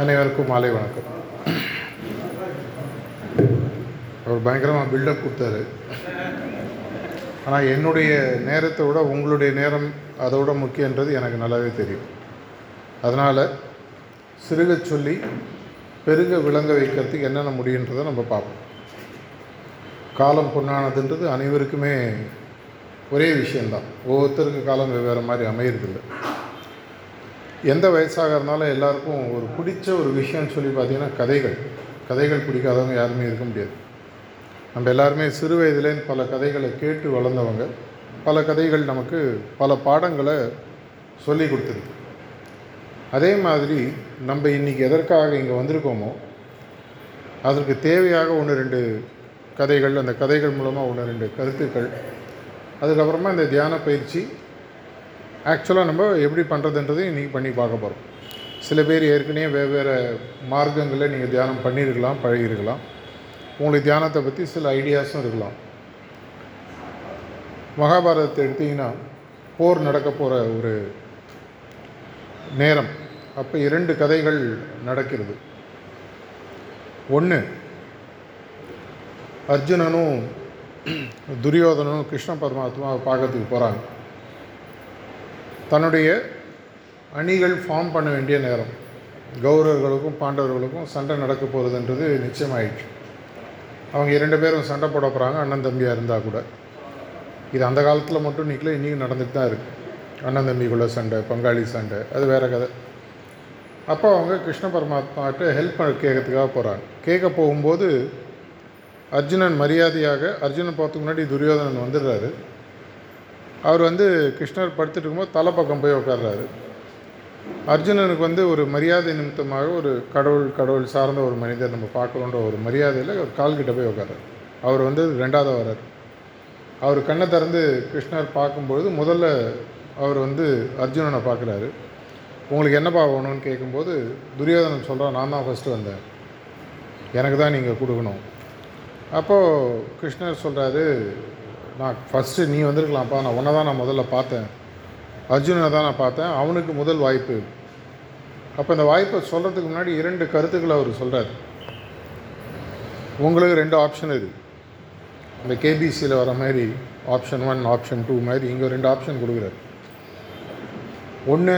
அனைவருக்கும் மாலை வணக்கம். அவர் பயங்கரமாக பில்டப் கொடுத்தாரு. ஆனால் என்னுடைய நேரத்தை விட உங்களுடைய நேரம் அதை விட முக்கியன்றது எனக்கு நல்லாவே தெரியும். அதனால் சிறுக சொல்லி பெருக விளங்க வைக்கிறதுக்கு என்னென்ன முடியுன்றதை நம்ம பார்ப்போம். காலம் பொன்னானதுன்றது அனைவருக்குமே ஒரே விஷயந்தான் ஒவ்வொருத்தருக்கு காலம் வெவ்வேறு மாதிரி அமையிறதில்லை. எந்த வயசாக இருந்தாலும் எல்லாருக்கும் ஒரு பிடிச்ச ஒரு விஷயம்னு சொல்லி பார்த்தீங்கன்னா கதைகள். கதைகள் பிடிக்காதவங்க யாருமே இருக்க முடியாது. நம்ம எல்லாருமே சிறு வயதுலேருந்து பல கதைகளை கேட்டு வளர்ந்தவங்க. பல கதைகள் நமக்கு பல பாடங்களை சொல்லி கொடுத்துருக்கு அதே மாதிரி நம்ம இன்றைக்கி எதற்காக இங்கே வந்திருக்கோமோ அதற்கு தேவையாக ஒன்று ரெண்டு கதைகள் அந்த கதைகள் மூலமாக ஒன்று ரெண்டு கருத்துக்கள் அதுக்கப்புறமா இந்த தியான பயிற்சி ஆக்சுவலாக நம்ம எப்படி பண்ணுறதுன்றதையும் இன்றைக்கி பண்ணி பார்க்க போகிறோம் சில பேர் ஏற்கனவே வெவ்வேறு மார்க்கங்களில் நீங்கள் தியானம் பண்ணியிருக்கலாம் பழகிருக்கலாம் உங்களுக்கு தியானத்தை பற்றி சில ஐடியாஸும் இருக்கலாம். மகாபாரதத்தை எடுத்திங்கன்னா போர் நடக்க போகிற ஒரு நேரம். அப்போ இரண்டு கதைகள் நடக்கிறது. ஒன்று அர்ஜுனனும் துரியோதனும் கிருஷ்ண பரமாத்மாவை பார்க்கறதுக்கு போகிறாங்க தன்னுடைய அணிகள் ஃபார்ம் பண்ண வேண்டிய நேரம். கௌரவர்களுக்கும் பாண்டவர்களுக்கும் சண்டை நடக்க போகிறதுன்றது நிச்சயமாயிடுச்சு. அவங்க இரண்டு பேரும் சண்டை போட போகிறாங்க அண்ணன் தம்பியாக இருந்தால் கூட. இது அந்த காலத்தில் மட்டும் நிற்கல இன்றைக்கும் நடந்துட்டு தான் இருக்குது அண்ணன் தம்பிக்குள்ள சண்டை பங்காளி சண்டை அது வேறு கதை. அப்போ அவங்க கிருஷ்ண பரமாத்மாட்ட ஹெல்ப் கேட்கறதுக்காக போகிறாங்க கேட்க போகும்போது அர்ஜுனன் மரியாதையாக அர்ஜுனன் போகிறதுக்கு முன்னாடி துரியோதனன் வந்துடுறாரு. அவர் வந்து கிருஷ்ணர் படுத்துட்டு இருக்கும்போது தலை பக்கம் போய் உட்கார்றாரு. அர்ஜுனனுக்கு வந்து ஒரு மரியாதை நிமித்தமாக ஒரு கடவுள் கடவுள் சார்ந்த ஒரு மனிதர் நம்ம பார்க்கணுன்ற ஒரு மரியாதையில் ஒரு கால்கிட்ட போய் உட்கார்றாரு. அவர் வந்து ரெண்டாவது வரார் அவர் கண்ணை திறந்து கிருஷ்ணர் பார்க்கும்பொழுது முதல்ல அவர் வந்து அர்ஜுனனை பார்க்குறாரு. உங்களுக்கு என்னப்பா வேணும்னு கேட்கும்போது துரியோதனன் சொல்கிறான் நான் தான் ஃபஸ்ட்டு வந்தேன். எனக்கு தான் நீங்கள் கொடுக்கணும். அப்போது கிருஷ்ணர் சொல்கிறாரு நான் ஃபஸ்ட்டு நீ வந்திருக்கலாம்ப்பா. நான் உன்னை தான் நான் முதல்ல பார்த்தேன். அர்ஜுனனை தான் நான் பார்த்தேன். அவனுக்கு முதல் வாய்ப்பு. அப்போ இந்த வாய்ப்பை சொல்கிறதுக்கு முன்னாடி இரண்டு கருத்துக்களை அவர் சொல்கிறார் உங்களுக்கு ரெண்டு ஆப்ஷன் இருக்குது இந்த கேபிசியில் வர மாதிரி ஆப்ஷன் ஒன் ஆப்ஷன் டூ மாதிரி இங்கே ரெண்டு ஆப்ஷன் கொடுக்குறாரு. ஒன்று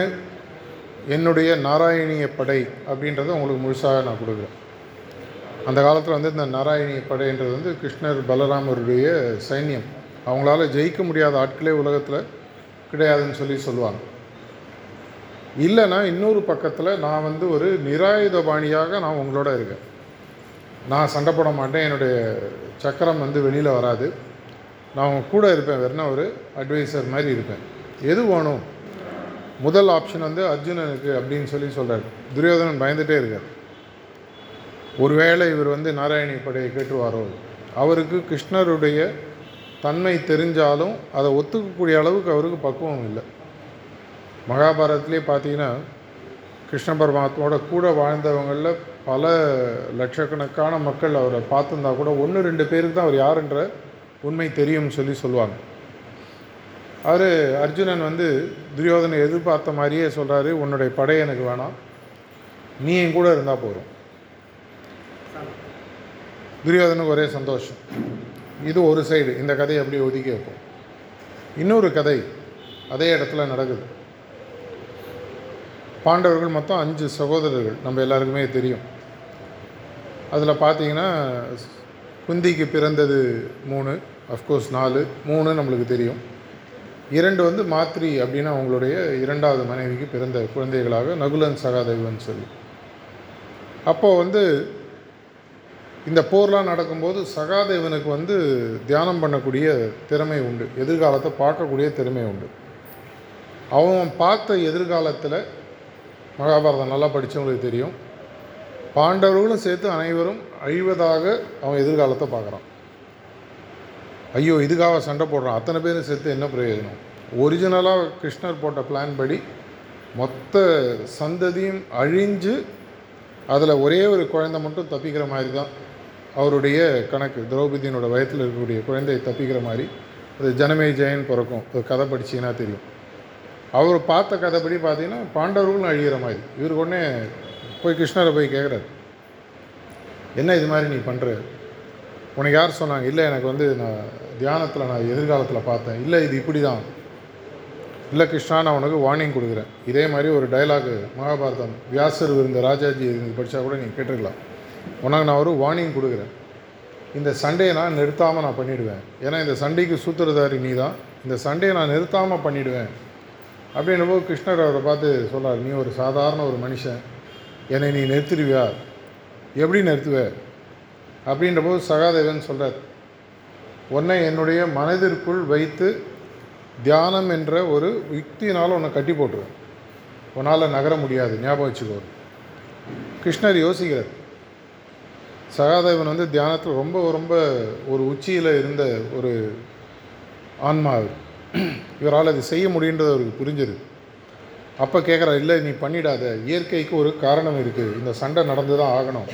என்னுடைய நாராயணிய படை அப்படின்றத உங்களுக்கு முழுசாக நான் கொடுக்குறேன். அந்த காலத்தில் வந்து இந்த நாராயணிய படைன்றது வந்து கிருஷ்ணர் பலராமருடைய சைன்யம். அவங்களால ஜெயிக்க முடியாத ஆட்களே உலகத்தில் கிடையாதுன்னு சொல்லி சொல்லுவாங்க. இல்லைன்னா இன்னொரு பக்கத்தில் நான் வந்து ஒரு நிராயுதபாணியாக நான் உங்களோட இருக்கேன். நான் சண்டை போட மாட்டேன். என்னுடைய சக்கரம் வந்து வெளியில் வராது. நான் உங்க கூட இருப்பேன். வேறுனா ஒரு அட்வைசர் மாதிரி இருப்பேன். எது வேணும்? முதல் ஆப்ஷன் வந்து அர்ஜுனனுக்கு அப்படின்னு சொல்லி சொல்கிறார் துரியோதனன் பயந்துகிட்டே இருக்கார். ஒருவேளை இவர் வந்து நாராயணி படையை கேட்டுவாரோ? அவருக்கு கிருஷ்ணருடைய தன்மை தெரிஞ்சாலும் அதை ஒத்துக்கக்கூடிய அளவுக்கு அவருக்கு பக்குவம் இல்லை. மகாபாரதத்திலே பார்த்தீங்கன்னா கிருஷ்ண பரமாத்மாவோட கூட வாழ்ந்தவங்களில் பல லட்சக்கணக்கான மக்கள் அவரை பார்த்துருந்தா கூட ஒன்று ரெண்டு பேருக்கு தான் அவர் யாருன்ற உண்மை தெரியும்னு சொல்லி சொல்லுவாங்க. அவர் அர்ஜுனன் வந்து துரியோதனை எதிர்பார்த்த மாதிரியே சொல்கிறாரு உன்னுடைய படை எனக்கு வேணாம். நீ என் கூட இருந்தால் போதும். துரியோதனுக்கு ஒரே சந்தோஷம். இது ஒரு சைடு. இந்த கதையை அப்படியே ஒதுக்கி வைப்போம். இன்னொரு கதை அதே இடத்துல நடக்குது. பாண்டவர்கள் மொத்தம் அஞ்சு சகோதரர்கள் நம்ம எல்லாருக்குமே தெரியும். அதில் பார்த்தீங்கன்னா குந்திக்கு பிறந்தது மூணு அஃப்கோர்ஸ் நாலு மூணு நம்மளுக்கு தெரியும். இரண்டு வந்து மாத்ரி அப்படின்னா அவங்களுடைய இரண்டாவது மனைவிக்கு பிறந்த குழந்தைகளாக நகுலன் சகாதேவன் சொல்லி. அப்போது வந்து இந்த போர்லாம் நடக்கும்போது சகாதேவனுக்கு வந்து தியானம் பண்ணக்கூடிய திறமை உண்டு. எதிர்காலத்தை பார்க்கக்கூடிய திறமை உண்டு. அவன் பார்த்த எதிர்காலத்தில் மகாபாரதம் நல்லா படித்தவங்களுக்கு தெரியும். பாண்டவர்களும் சேர்த்து அனைவரும் அழிவதாக அவன் எதிர்காலத்தை பார்க்குறான். ஐயோ இதுக்காக சண்டை போடுறான். அத்தனை பேரும் சேர்த்து என்ன பிரயோஜனம்? ஒரிஜினலாக கிருஷ்ணர் போட்ட பிளான் படி மொத்த சந்ததியும் அழிஞ்சு அதில் ஒரே ஒரு குழந்தை மட்டும் தப்பிக்கிற மாதிரி தான் அவருடைய கணக்கு. திரௌபதியினோட வயத்தில் இருக்கக்கூடிய குழந்தை தப்பிக்கிற மாதிரி. அது ஜனமே ஜெயன் பிறக்கும். ஒரு கதை படிச்சீங்கன்னா தெரியும். அவர் பார்த்த கதைப்படி பார்த்தீங்கன்னா பாண்டவர்களும் அழிகிற மாதிரி. இவருக்கு உடனே போய் கிருஷ்ணரை போய் கேட்குறாரு என்ன இது மாதிரி நீ பண்ணுற உனக்கு யார் சொன்னாங்க? இல்லை எனக்கு வந்து நான் தியானத்தில் நான் எதிர்காலத்தில் பார்த்தேன். இல்லை இது இப்படி தான் இல்லை கிருஷ்ணா நான் உனக்கு வார்னிங் கொடுக்குறேன். இதே மாதிரி ஒரு டைலாகு மகாபாரதம் வியாசர் இருந்த ராஜாஜி படித்தா கூட நீங்கள் கேட்டிருக்கலாம். உனக்கு நான் ஒரு வார்னிங் கொடுக்குறேன். இந்த சண்டையை நான் நிறுத்தாமல் நான் பண்ணிவிடுவேன் ஏன்னா இந்த சண்டைக்கு சூத்திரதாரி நீ தான் இந்த சண்டையை நான் நிறுத்தாமல் பண்ணிவிடுவேன் அப்படின்னபோது கிருஷ்ணர் அவரை பார்த்து சொல்றார் நீ ஒரு சாதாரண ஒரு மனுஷன். என்னை நீ நிறுத்திடுவியா? எப்படி நிறுத்துவ? அப்படின்றபோது சகாதேவன் சொல்கிறார் உன்னை என்னுடைய மனதிற்குள் வைத்து தியானம் என்ற ஒரு யுக்தினால் உன்னை கட்டி போட்டுருவேன் உன்னால் நகர முடியாது. ஞாபகம் வச்சுக்கோ. கிருஷ்ணர் யோசிக்கிறார். சகாதேவன் வந்து தியானத்தில் ரொம்ப ரொம்ப ஒரு உச்சியில் இருந்த ஒரு ஆன்மா அவர். இவரால் அது செய்ய முடியுன்றது அவருக்கு புரிஞ்சது. அப்போ கேட்குறார் இல்லை நீ பண்ணிடாத. இயற்கைக்கு ஒரு காரணம் இருக்குது இந்த சண்டை நடந்து தான் ஆகணும்.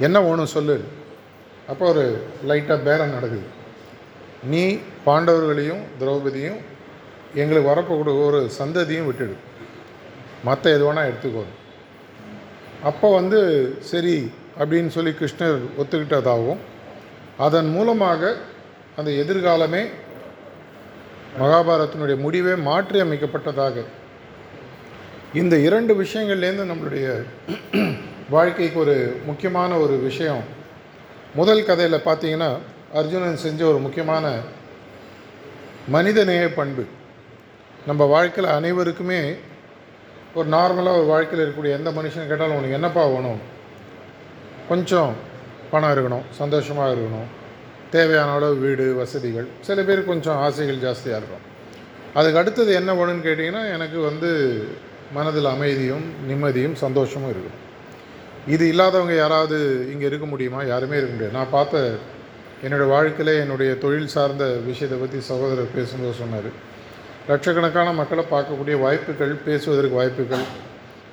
என்ன வேணும் சொல்லு. அப்போ ஒரு லைட்டாக பேரம் நடக்குது. நீ பாண்டவர்களையும் திரௌபதியும் எங்களுக்கு வரப்போக்கூடிய ஒரு சந்ததியும் விட்டுடு. மற்ற எது வேணால் எடுத்துக்கோ. அப்போ வந்து சரி அப்படின்னு சொல்லி கிருஷ்ணர் ஒத்துக்கிட்டதாகவும் அதன் மூலமாக அந்த எதிர்காலமே மகாபாரதத்தினுடைய முடிவே மாற்றி அமைக்கப்பட்டதாக. இந்த இரண்டு விஷயங்கள்லேருந்து நம்மளுடைய வாழ்க்கைக்கு ஒரு முக்கியமான ஒரு விஷயம். முதல் கதையில் பார்த்தீங்கன்னா அர்ஜுனன் செஞ்ச ஒரு முக்கியமான மனிதநேய பண்பு. நம்ம வாழ்க்கையில் அனைவருக்குமே ஒரு நார்மலாக ஒரு வாழ்க்கையில் இருக்கக்கூடிய எந்த மனுஷன் கேட்டாலும் உனக்கு என்னப்பா வேணும்? கொஞ்சம் பணம் இருக்கணும் சந்தோஷமாக இருக்கணும். தேவையான அளவு வீடு வசதிகள். சில பேர் கொஞ்சம் ஆசைகள் ஜாஸ்தியாக இருக்கும். அதுக்கு அடுத்தது என்ன வேணும்னு கேட்டிங்கன்னா எனக்கு வந்து மனதில் அமைதியும் நிம்மதியும் சந்தோஷமும் இருக்கும். இது இல்லாதவங்க யாராவது இங்கே இருக்க முடியுமா? யாருமே இருக்க முடியாது. நான் பார்த்த என்னோடய வாழ்க்கையில் என்னுடைய தொழில் சார்ந்த விஷயத்தை பற்றி சகோதரர் பேசும்போது சொன்னார். லட்சக்கணக்கான மக்களை பார்க்கக்கூடிய வாய்ப்புகள் பேசுவதற்கு வாய்ப்புகள்.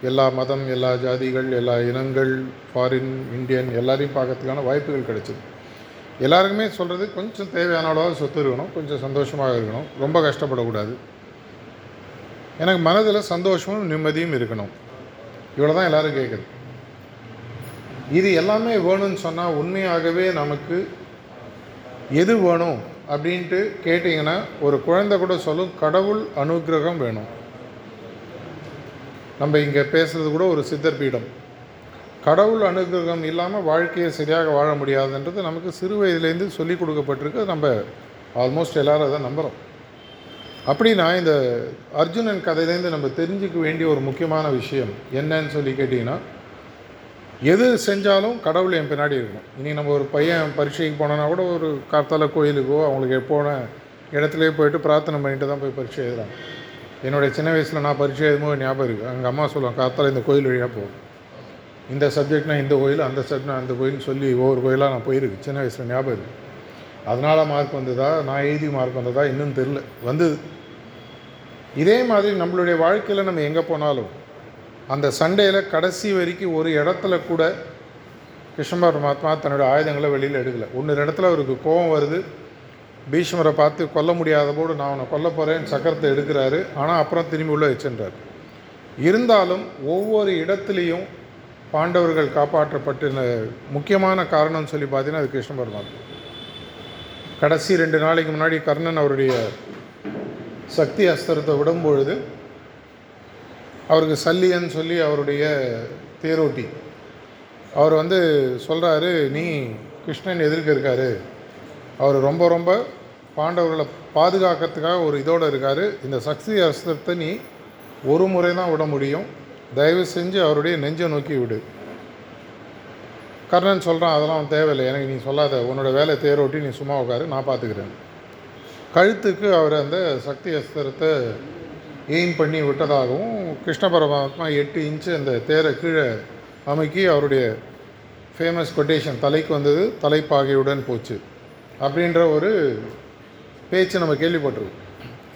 எல்லா மதம் எல்லா ஜாதிகள் எல்லா இனங்கள் ஃபாரின் இந்தியன் எல்லாரையும் பார்க்கறதுக்கான வாய்ப்புகள் கிடைச்சிது. எல்லாருக்குமே சொல்கிறது கொஞ்சம் தேவையான அளவாக சொத்து இருக்கணும் கொஞ்சம் சந்தோஷமாக இருக்கணும். ரொம்ப கஷ்டப்படக்கூடாது. எனக்கு மனதில் சந்தோஷமும் நிம்மதியும் இருக்கணும். இவ்வளோ தான் எல்லோரும் கேட்குது இது எல்லாமே வேணும்னு சொன்னால் உண்மையாகவே நமக்கு எது வேணும் அப்படின்ட்டு கேட்டிங்கன்னா ஒரு குழந்தை கூட சொல்லும் கடவுள் அனுகிரகம் வேணும். நம்ம இங்கே பேசுகிறது கூட ஒரு சித்தர் பீடம். கடவுள் அனுகிரகம் இல்லாமல் வாழ்க்கையை சரியாக வாழ முடியாதுன்றது நமக்கு சிறு வயதுலேருந்து சொல்லி கொடுக்கப்பட்டிருக்கு. நம்ம ஆல்மோஸ்ட் எல்லோரும் அதை நம்புகிறோம் அப்படின்னா இந்த அர்ஜுனன் கதையிலேருந்து நம்ம தெரிஞ்சுக்க வேண்டிய ஒரு முக்கியமான விஷயம் என்னன்னு சொல்லி கேட்டிங்கன்னா எது செஞ்சாலும் கடவுள் என் பின்னாடி இருக்கணும் இனி நம்ம ஒரு பையன் பரீட்சைக்கு போனோன்னா கூட ஒரு கார்த்தால கோயிலுக்கோ அவங்களுக்கு எப்போன இடத்துலையே போயிட்டு பிரார்த்தனை பண்ணிட்டு தான் போய் பரீட்சை எழுதுறாங்க என்னுடைய சின்ன வயசில் நான் பரீட்சை எழுதும்போது ஞாபகம் இருக்குது எங்கள் அம்மா சொல்லுவாங்க கார்த்தால இந்த கோயில் வழியாக போகும் இந்த சப்ஜெக்ட்னா இந்த கோயில் அந்த சப்ஜெக்ட்னா அந்த கோயில்னு சொல்லி ஒவ்வொரு கோயிலாக நான் போயிருக்கு. சின்ன வயசில் ஞாபகம் இருக்குது அதனால் மார்க் வந்ததா நான் எழுதி மார்க் வந்ததா இன்னும் தெரில வந்தது. இதே மாதிரி நம்மளுடைய வாழ்க்கையில் நம்ம எங்கே போனாலும் அந்த சண்டையில் கடைசி வரைக்கும் ஒரு இடத்துல கூட கிருஷ்ண பரமாத்மா தன்னோட ஆயுதங்களை வெளியில் எடுக்கலை. ஒன்று இடத்துல அவருக்கு கோபம் வருது. பீஷ்மரை பார்த்து கொல்ல முடியாத போது நான் அவனை கொல்ல போகிறேன்னு சக்கரத்தை எடுக்கிறாரு. ஆனால் அப்புறம் திரும்பி உள்ளே வச்சுன்றார். இருந்தாலும் ஒவ்வொரு இடத்துலையும் பாண்டவர்கள் காப்பாற்றப்பட்ட முக்கியமான காரணம்னு சொல்லி பார்த்தீங்கன்னா அது கிருஷ்ண பரமாத்மா. கடைசி ரெண்டு நாளைக்கு முன்னாடி கர்ணன் அவருடைய சக்தி அஸ்திரத்தை விடும்பொழுது அவருக்கு சல்லியன்னு சொல்லி அவருடைய தேரோட்டி. அவர் வந்து சொல்கிறாரு நீ கிருஷ்ணன் எதிர்க்க இருக்காரு. அவர் ரொம்ப ரொம்ப பாண்டவர்களை பாதுகாக்கிறதுக்காக ஒரு இதோடு இருக்கார். இந்த சக்தி அஸ்திரத்தை நீ ஒரு முறை தான் விட முடியும். தயவு செஞ்சு அவருடைய நெஞ்சை நோக்கி விடு. கர்ணன் சொல்கிறான் அதெல்லாம் தேவையில்லை. எனக்கு நீ சொல்லாத. உன்னோட வேலை தேரோட்டி. நீ சும்மா உட்காரு. நான் பார்த்துக்கிறேன். கழுத்துக்கு அவர் அந்த சக்தி அஸ்திரத்தை எய்ம் பண்ணி விட்டதாகவும் கிருஷ்ண பரமாத்மா எட்டு இன்ச்சு அந்த தேரை கீழே அமைக்கி அவருடைய ஃபேமஸ் கொட்டேஷன் தலைக்கு வந்தது தலைப்பாகையுடன் போச்சு. அப்படின்ற ஒரு பேச்சு நம்ம கேள்விப்பட்டிருக்கோம்.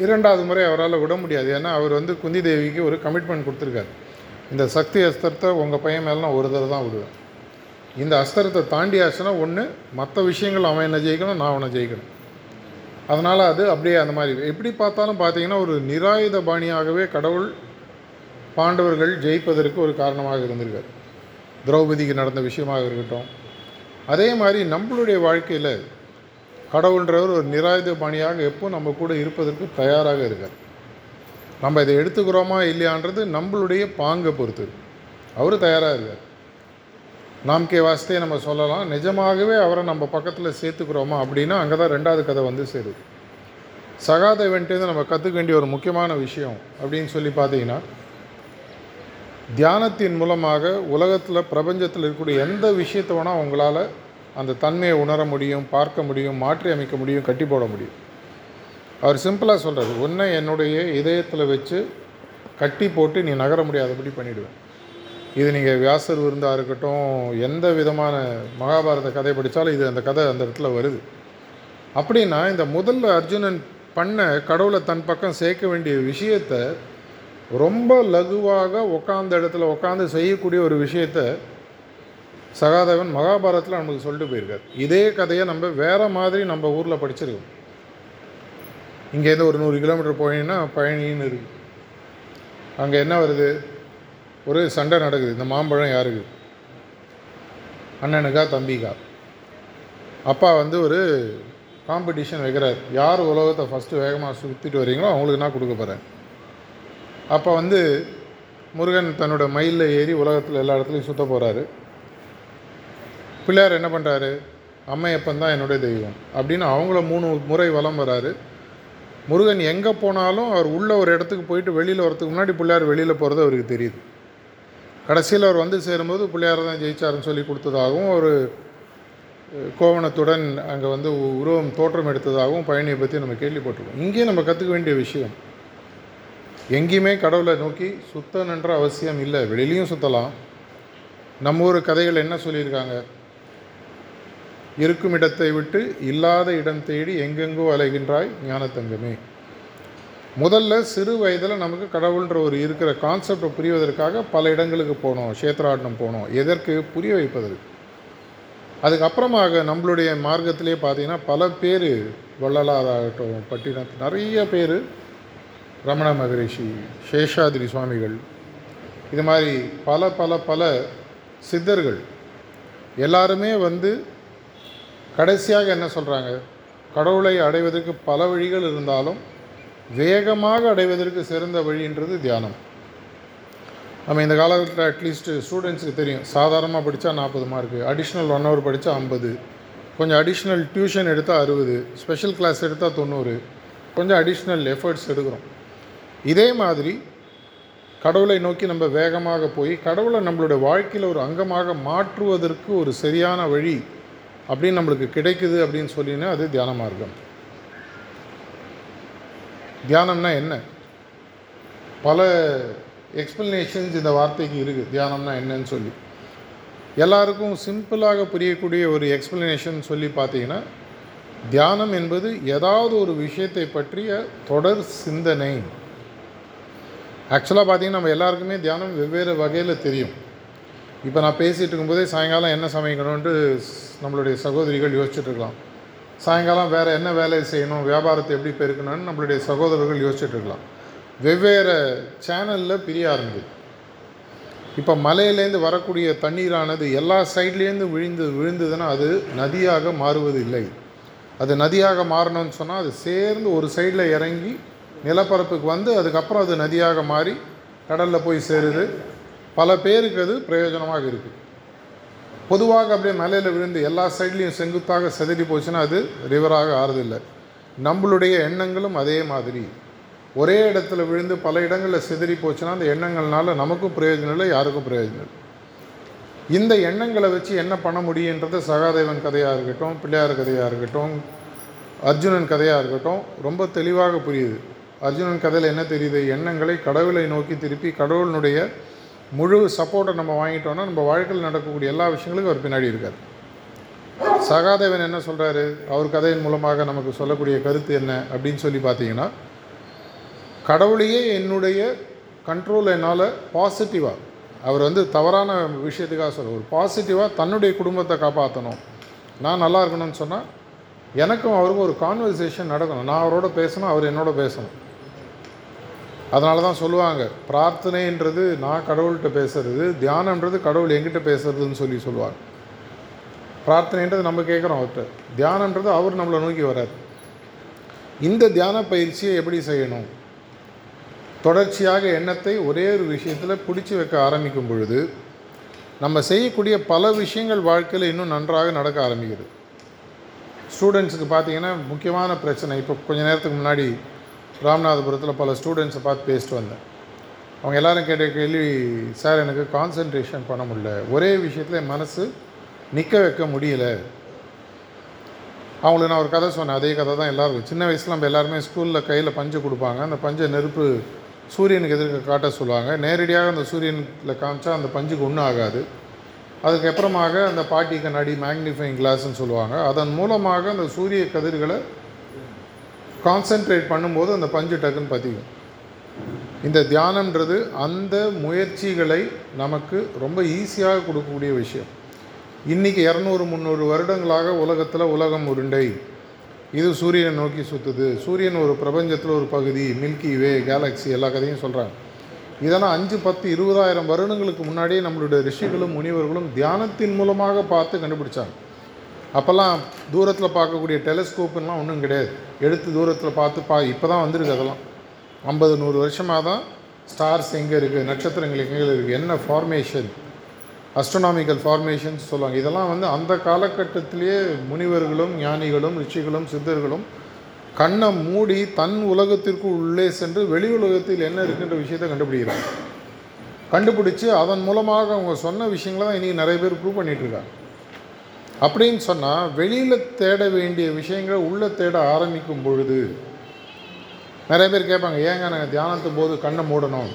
இரண்டாவது முறை அவரால் விட முடியாது. ஏன்னா அவர் வந்து குந்தி தேவிக்கு ஒரு கமிட்மெண்ட் கொடுத்துருக்காரு. இந்த சக்தி அஸ்திரத்தை உங்கள் பையன் மேலே நான் ஒரு தடவை தான் விடுவேன். இந்த அஸ்திரத்தை தாண்டி ஆச்சுன்னா ஒன்று மற்ற விஷயங்கள் அவன் என்ன ஜெயிக்கணும் நான் அவனை ஜெயிக்கணும். அதனால் அது அப்படியே அந்த மாதிரி. எப்படி பார்த்தாலும் பார்த்தீங்கன்னா ஒரு நிராயுத பாணியாகவே கடவுள் பாண்டவர்கள் ஜெயிப்பதற்கு ஒரு காரணமாக இருந்திருக்கார். திரௌபதிக்கு நடந்த விஷயமாக இருக்கட்டும். அதே மாதிரி நம்மளுடைய வாழ்க்கையில் கடவுள்ன்றவர் ஒரு நிராயுத பாணியாக எப்போ நம்ம கூட இருப்பதற்கு தயாராக இருக்கார். நம்ம இதை எடுத்துக்கிறோமா இல்லையான்றது நம்மளுடைய பாங்கை பொறுத்து அவர் தயாராக இருக்கார். நாம்கே வாஸ்தே நம்ம சொல்லலாம் நிஜமாகவே அவரை நம்ம பக்கத்தில் சேர்த்துக்கிறோமா அப்படின்னா அங்கே தான் ரெண்டாவது கதை வந்து சேருது. சகாதேவன்ட்டு நம்ம கற்றுக்க வேண்டிய ஒரு முக்கியமான விஷயம் அப்படின்னு சொல்லி பார்த்தீங்கன்னா தியானத்தின் மூலமாக உலகத்தில் பிரபஞ்சத்தில் இருக்கக்கூடிய எந்த விஷயத்தை வேணால் உங்களால் அந்த தன்மையை உணர முடியும் பார்க்க முடியும் மாற்றி அமைக்க முடியும் கட்டி போட முடியும். அவர் சிம்பிளாக சொல்கிறது ஒன்றை என்னுடைய இதயத்தில் வச்சு கட்டி போட்டு நீ நகர முடியாதபடி பண்ணிவிடுவேன் இது நீங்கள் வியாசர் விருந்தாக இருக்கட்டும் எந்த விதமான மகாபாரத கதை படித்தாலும் இது அந்த கதை அந்த இடத்துல வருது. அப்படின்னா இந்த முதல்ல அர்ஜுனன் பண்ண கடவுளை தன் பக்கம் சேர்க்க வேண்டிய விஷயத்தை ரொம்ப லகுவாக உட்காந்த இடத்துல உட்காந்து செய்யக்கூடிய ஒரு விஷயத்தை சகாதேவன் மகாபாரதத்தில் நமக்கு சொல்லிட்டு போயிருக்கார். இதே கதையை நம்ம வேறு மாதிரி நம்ம ஊரில் படிச்சிருக்கோம். இங்கேருந்து ஒரு நூறு கிலோமீட்டர் போனீங்கன்னா பழனின்னு இருக்குது அங்கே என்ன வருது? ஒரு சண்டை நடக்குது. இந்த மாம்பழம் யாருக்கு? அண்ணனுக்கா தம்பிக்கா? அப்பா வந்து ஒரு காம்படிஷன் வைக்கிறார். யார் உலகத்தை ஃபஸ்ட்டு வேகமாக சுற்றிட்டு வரீங்களோ அவங்களுக்கு நான் கொடுக்க போகிறேன் அப்போ வந்து முருகன் தன்னோட மயிலில் ஏறி உலகத்தில் எல்லா இடத்துலையும் சுற்ற போகிறாரு பிள்ளையார் என்ன பண்ணுறாரு அம்மையப்பன் தான் என்னுடைய தெய்வம் அப்படின்னு அவங்கள மூணு முறை வலம் வராரு. முருகன் எங்கே போனாலும் அவர் உள்ள ஒரு இடத்துக்கு போயிட்டு வெளியில் வரத்துக்கு முன்னாடி பிள்ளையார் வெளியில் போகிறது அவருக்கு தெரியுது. கடைசியில் அவர் வந்து சேரும்போது பிள்ளையார் தான் ஜெயிச்சாருன்னு சொல்லி கொடுத்ததாகவும் ஒரு கோவணத்துடன் அங்கே வந்து உருவம் தோற்றம் எடுத்ததாகவும் பயணியை பற்றி நம்ம கேள்விப்பட்டிருக்கோம். இங்கேயும் நம்ம கற்றுக்க வேண்டிய விஷயம் எங்கேயுமே கடவுளை நோக்கி சுத்தணுன்ற அவசியம் இல்லை. வெளியிலையும் சுற்றலாம் நம்ம ஊர் கதைகள் என்ன சொல்லியிருக்காங்க? இருக்கும் இடத்தை விட்டு இல்லாத இடம் தேடி எங்கெங்கோ அலைகின்றாய் ஞானத்தங்கமே. முதல்ல சிறு வயதில் நமக்கு கடவுள்ன்ற ஒரு இருக்கிற கான்செப்டை புரிவதற்காக பல இடங்களுக்கு போனோம் கஷேத்ராடனம் போனோம் எதற்கு? புரிய வைப்பதற்கு. அதுக்கப்புறமாக நம்மளுடைய மார்க்கத்திலே பார்த்தீங்கன்னா பல பேர் வள்ளலாராகட்டும் பட்டினத்து நிறைய பேர் ரமண மகரிஷி சேஷாதிரி சுவாமிகள் இது மாதிரி பல பல பல சித்தர்கள் எல்லாருமே வந்து கடைசியாக என்ன சொல்கிறாங்க கடவுளை அடைவதற்கு பல வழிகள் இருந்தாலும் வேகமாக அடைவதற்கு சிறந்த வழின்றது தியானம். நம்ம இந்த காலகட்டத்தில் அட்லீஸ்ட் ஸ்டூடெண்ட்ஸுக்கு தெரியும். சாதாரணமாக படித்தா நாற்பது மார்க்கு அடிஷ்னல் ஒன் ஹவர் படித்தா ஐம்பது. கொஞ்சம் அடிஷ்னல் டியூஷன் எடுத்தால் அறுபது. ஸ்பெஷல் கிளாஸ் எடுத்தால் தொண்ணூறு. கொஞ்சம் அடிஷ்னல் எஃபர்ட்ஸ் எடுக்கிறோம். இதே மாதிரி கடவுளை நோக்கி நம்ம வேகமாக போய் கடவுளை நம்மளுடைய வாழ்க்கையில் ஒரு அங்கமாக மாற்றுவதற்கு ஒரு சரியான வழி அப்படின்னு நம்மளுக்கு கிடைக்குது அப்படின்னு சொல்லினா அது தியான மார்க்கம். தியானம்னா என்ன? பல எக்ஸ்பிளனேஷன்ஸ் இந்த வார்த்தைக்கு இருக்குது தியானம்னா என்னன்னு சொல்லி. எல்லாருக்கும் சிம்பிளாக புரியக்கூடிய ஒரு எக்ஸ்பிளனேஷன் சொல்லி பார்த்தீங்கன்னா தியானம் என்பது ஏதாவது ஒரு விஷயத்தை பற்றிய தொடர் சிந்தனை. ஆக்சுவலாக பார்த்தீங்கன்னா நம்ம எல்லாருக்குமே தியானம் வெவ்வேறு வகையில் தெரியும். இப்போ நான் பேசிகிட்டு இருக்கும்போதே சாயங்காலம் என்ன சமைக்கணும்ன்ட்டு நம்மளுடைய சகோதரிகள் யோசிச்சுட்டு இருக்கலாம். சாயங்காலம் வேறு என்ன வேலையை செய்யணும் வியாபாரத்தை எப்படி பெருக்கணும்னு நம்மளுடைய சகோதரர்கள் யோசிச்சுட்ருக்கலாம் வெவ்வேறு சேனலில் பிரிய ஆரம்பிது இப்போ மலையிலேருந்து வரக்கூடிய தண்ணீரானது எல்லா சைட்லேருந்து விழுந்து விழுந்ததுன்னா அது நதியாக மாறுவது இல்லை அது நதியாக மாறணும்னு சொன்னால் அது சேர்ந்து ஒரு சைடில் இறங்கி நிலப்பரப்புக்கு வந்து அதுக்கப்புறம் அது நதியாக மாறி கடலில் போய் சேருது. பல பேருக்கு அது பிரயோஜனமாக இருக்குது பொதுவாக அப்படியே மலையில் விழுந்து எல்லா சைட்லேயும் செங்குத்தாக செதறி போச்சுன்னா அது ரிவராக ஆறுதில்லை. நம்மளுடைய எண்ணங்களும் அதே மாதிரி. ஒரே இடத்துல விழுந்து பல இடங்களில் சிதறி போச்சுன்னா அந்த எண்ணங்கள்னால நமக்கும் பிரயோஜனம் இல்லை யாருக்கும் பிரயோஜனம் இல்லை. இந்த எண்ணங்களை வச்சு என்ன பண்ண முடியுன்றது சகாதேவன் கதையாக இருக்கட்டும் பிள்ளையார் கதையாக இருக்கட்டும் அர்ஜுனன் கதையாக இருக்கட்டும் ரொம்ப தெளிவாக புரியுது. அர்ஜுனன் கதையில் என்ன தெரியுது? எண்ணங்களை கடவுளை நோக்கி திருப்பி கடவுளினுடைய முழு சப்போர்ட்டை நம்ம வாங்கிட்டோம்னா நம்ம வாழ்க்கையில் நடக்கக்கூடிய எல்லா விஷயங்களுக்கும் அவர் பின்னாடி இருக்கார். சகாதேவன் என்ன சொல்கிறாரு அவர் கதையின் மூலமாக நமக்கு சொல்லக்கூடிய கருத்து என்ன அப்படின்னு சொல்லி பார்த்தீங்கன்னா கடவுளையே என்னுடைய கண்ட்ரோல் என்னால் பாசிட்டிவாக அவர் வந்து தவறான விஷயத்துக்காக சொல்ல ஒரு பாசிட்டிவாக தன்னுடைய குடும்பத்தை காப்பாற்றணும் நான் நல்லா இருக்கணும்னு சொன்னால் எனக்கும் அவருக்கும் ஒரு கான்வர்சேஷன் நடக்கணும். நான் அவரோட பேசணும் அவர் என்னோட பேசணும். அதனால தான் சொல்லுவாங்க பிரார்த்தனைன்றது நான் கடவுள்கிட்ட பேசுறது தியானன்றது கடவுள் எங்கிட்ட பேசுறதுன்னு சொல்லி சொல்லுவாங்க. பிரார்த்தனைன்றது நம்ம கேட்குறோம் அவர்கிட்ட. தியானன்றது அவர் நம்மளை நோக்கி வராது இந்த தியான பயிற்சியை எப்படி செய்யணும்? தொடர்ச்சியாக எண்ணத்தை ஒரே ஒரு விஷயத்தில் பிடிச்சி வைக்க ஆரம்பிக்கும் பொழுது நம்ம செய்யக்கூடிய பல விஷயங்கள் வாழ்க்கையில் இன்னும் நன்றாக நடக்க ஆரம்பிக்குது. ஸ்டூடெண்ட்ஸுக்கு பார்த்தீங்கன்னா முக்கியமான பிரச்சனை இப்போ கொஞ்ச நேரத்துக்கு முன்னாடி ராமநாதபுரத்தில் பல ஸ்டூடெண்ட்ஸை பார்த்து பேசிட்டு வந்தேன். அவங்க எல்லோரும் கேட்ட கேள்வி சார் எனக்கு கான்சன்ட்ரேஷன் பண்ண முடியல. ஒரே விஷயத்தில் என் மனசு நிற்க வைக்க முடியல. அவங்களுக்கு நான் ஒரு கதை சொன்னேன். அதே கதை தான் எல்லாருக்கும். சின்ன வயசில் நம்ம எல்லாருமே ஸ்கூலில் கையில் பஞ்சு கொடுப்பாங்க. அந்த பஞ்சை நெருப்பு சூரியனுக்கு எதிர்க்க காட்ட சொல்லுவாங்க. நேரடியாக அந்த சூரியனில் காமிச்சா அந்த பஞ்சுக்கு ஒன்றும் ஆகாது. அதுக்கப்புறமாக அந்த பாட்டி கண்ணாடி மேக்னிஃபைங் கிளாஸ்ன்னு சொல்லுவாங்க. அதன் மூலமாக அந்த சூரிய கதிர்களை கான்சென்ட்ரேட் பண்ணும்போது அந்த பஞ்சு டக்குன்னு பதியும். இந்த தியானம்ன்றது அந்த முயற்சிகளை நமக்கு ரொம்ப ஈஸியாக கொடுக்கக்கூடிய விஷயம். இன்றைக்கி இரநூறு முந்நூறு வருடங்களாக உலகத்தில் உலகம் உருண்டை. இது சூரியனை நோக்கி சுற்றுது சூரியன் ஒரு பிரபஞ்சத்தில் ஒரு பகுதி மில்கி வே கேலக்ஸி எல்லா கதையும் சொல்கிறாங்க இதெல்லாம் அஞ்சு பத்து இருபதாயிரம் வருடங்களுக்கு முன்னாடியே நம்மளுடைய ரிஷிகளும் முனிவர்களும் தியானத்தின் மூலமாக பார்த்து கண்டுபிடிச்சாங்க. அப்போல்லாம் தூரத்தில் பார்க்கக்கூடிய டெலஸ்கோப்புலாம் ஒன்றும் கிடையாது. எடுத்து தூரத்தில் பார்த்து பா இப்போ தான் வந்திருக்கு அதெல்லாம். ஐம்பது நூறு வருஷமாக தான் ஸ்டார்ஸ் எங்கே இருக்குது நட்சத்திரங்கள் எங்கே இருக்குது என்ன ஃபார்மேஷன் அஸ்ட்ரோனாமிக்கல் ஃபார்மேஷன்ஸ் சொல்லுவாங்க. இதெல்லாம் வந்து அந்த காலகட்டத்திலேயே முனிவர்களும் ஞானிகளும் ரிஷிகளும் சித்தர்களும் கண்ணை மூடி தன் உலகத்திற்கு உள்ளே சென்று வெளி உலகத்தில் என்ன இருக்குன்ற விஷயத்தை கண்டுபிடிக்கிறாங்க. கண்டுபிடிச்சு அதன் மூலமாக அவங்க சொன்ன விஷயங்களை தான் இன்றைக்கி நிறைய பேர் ப்ரூவ் பண்ணிகிட்ருக்காங்க அப்படின்னு சொன்னால் வெளியில் தேட வேண்டிய விஷயங்களை உள்ளே தேட ஆரம்பிக்கும் பொழுது நிறைய பேர் கேட்பாங்க ஏங்க நாங்கள் தியானத்தும் போது கண்ணை மூடணும்?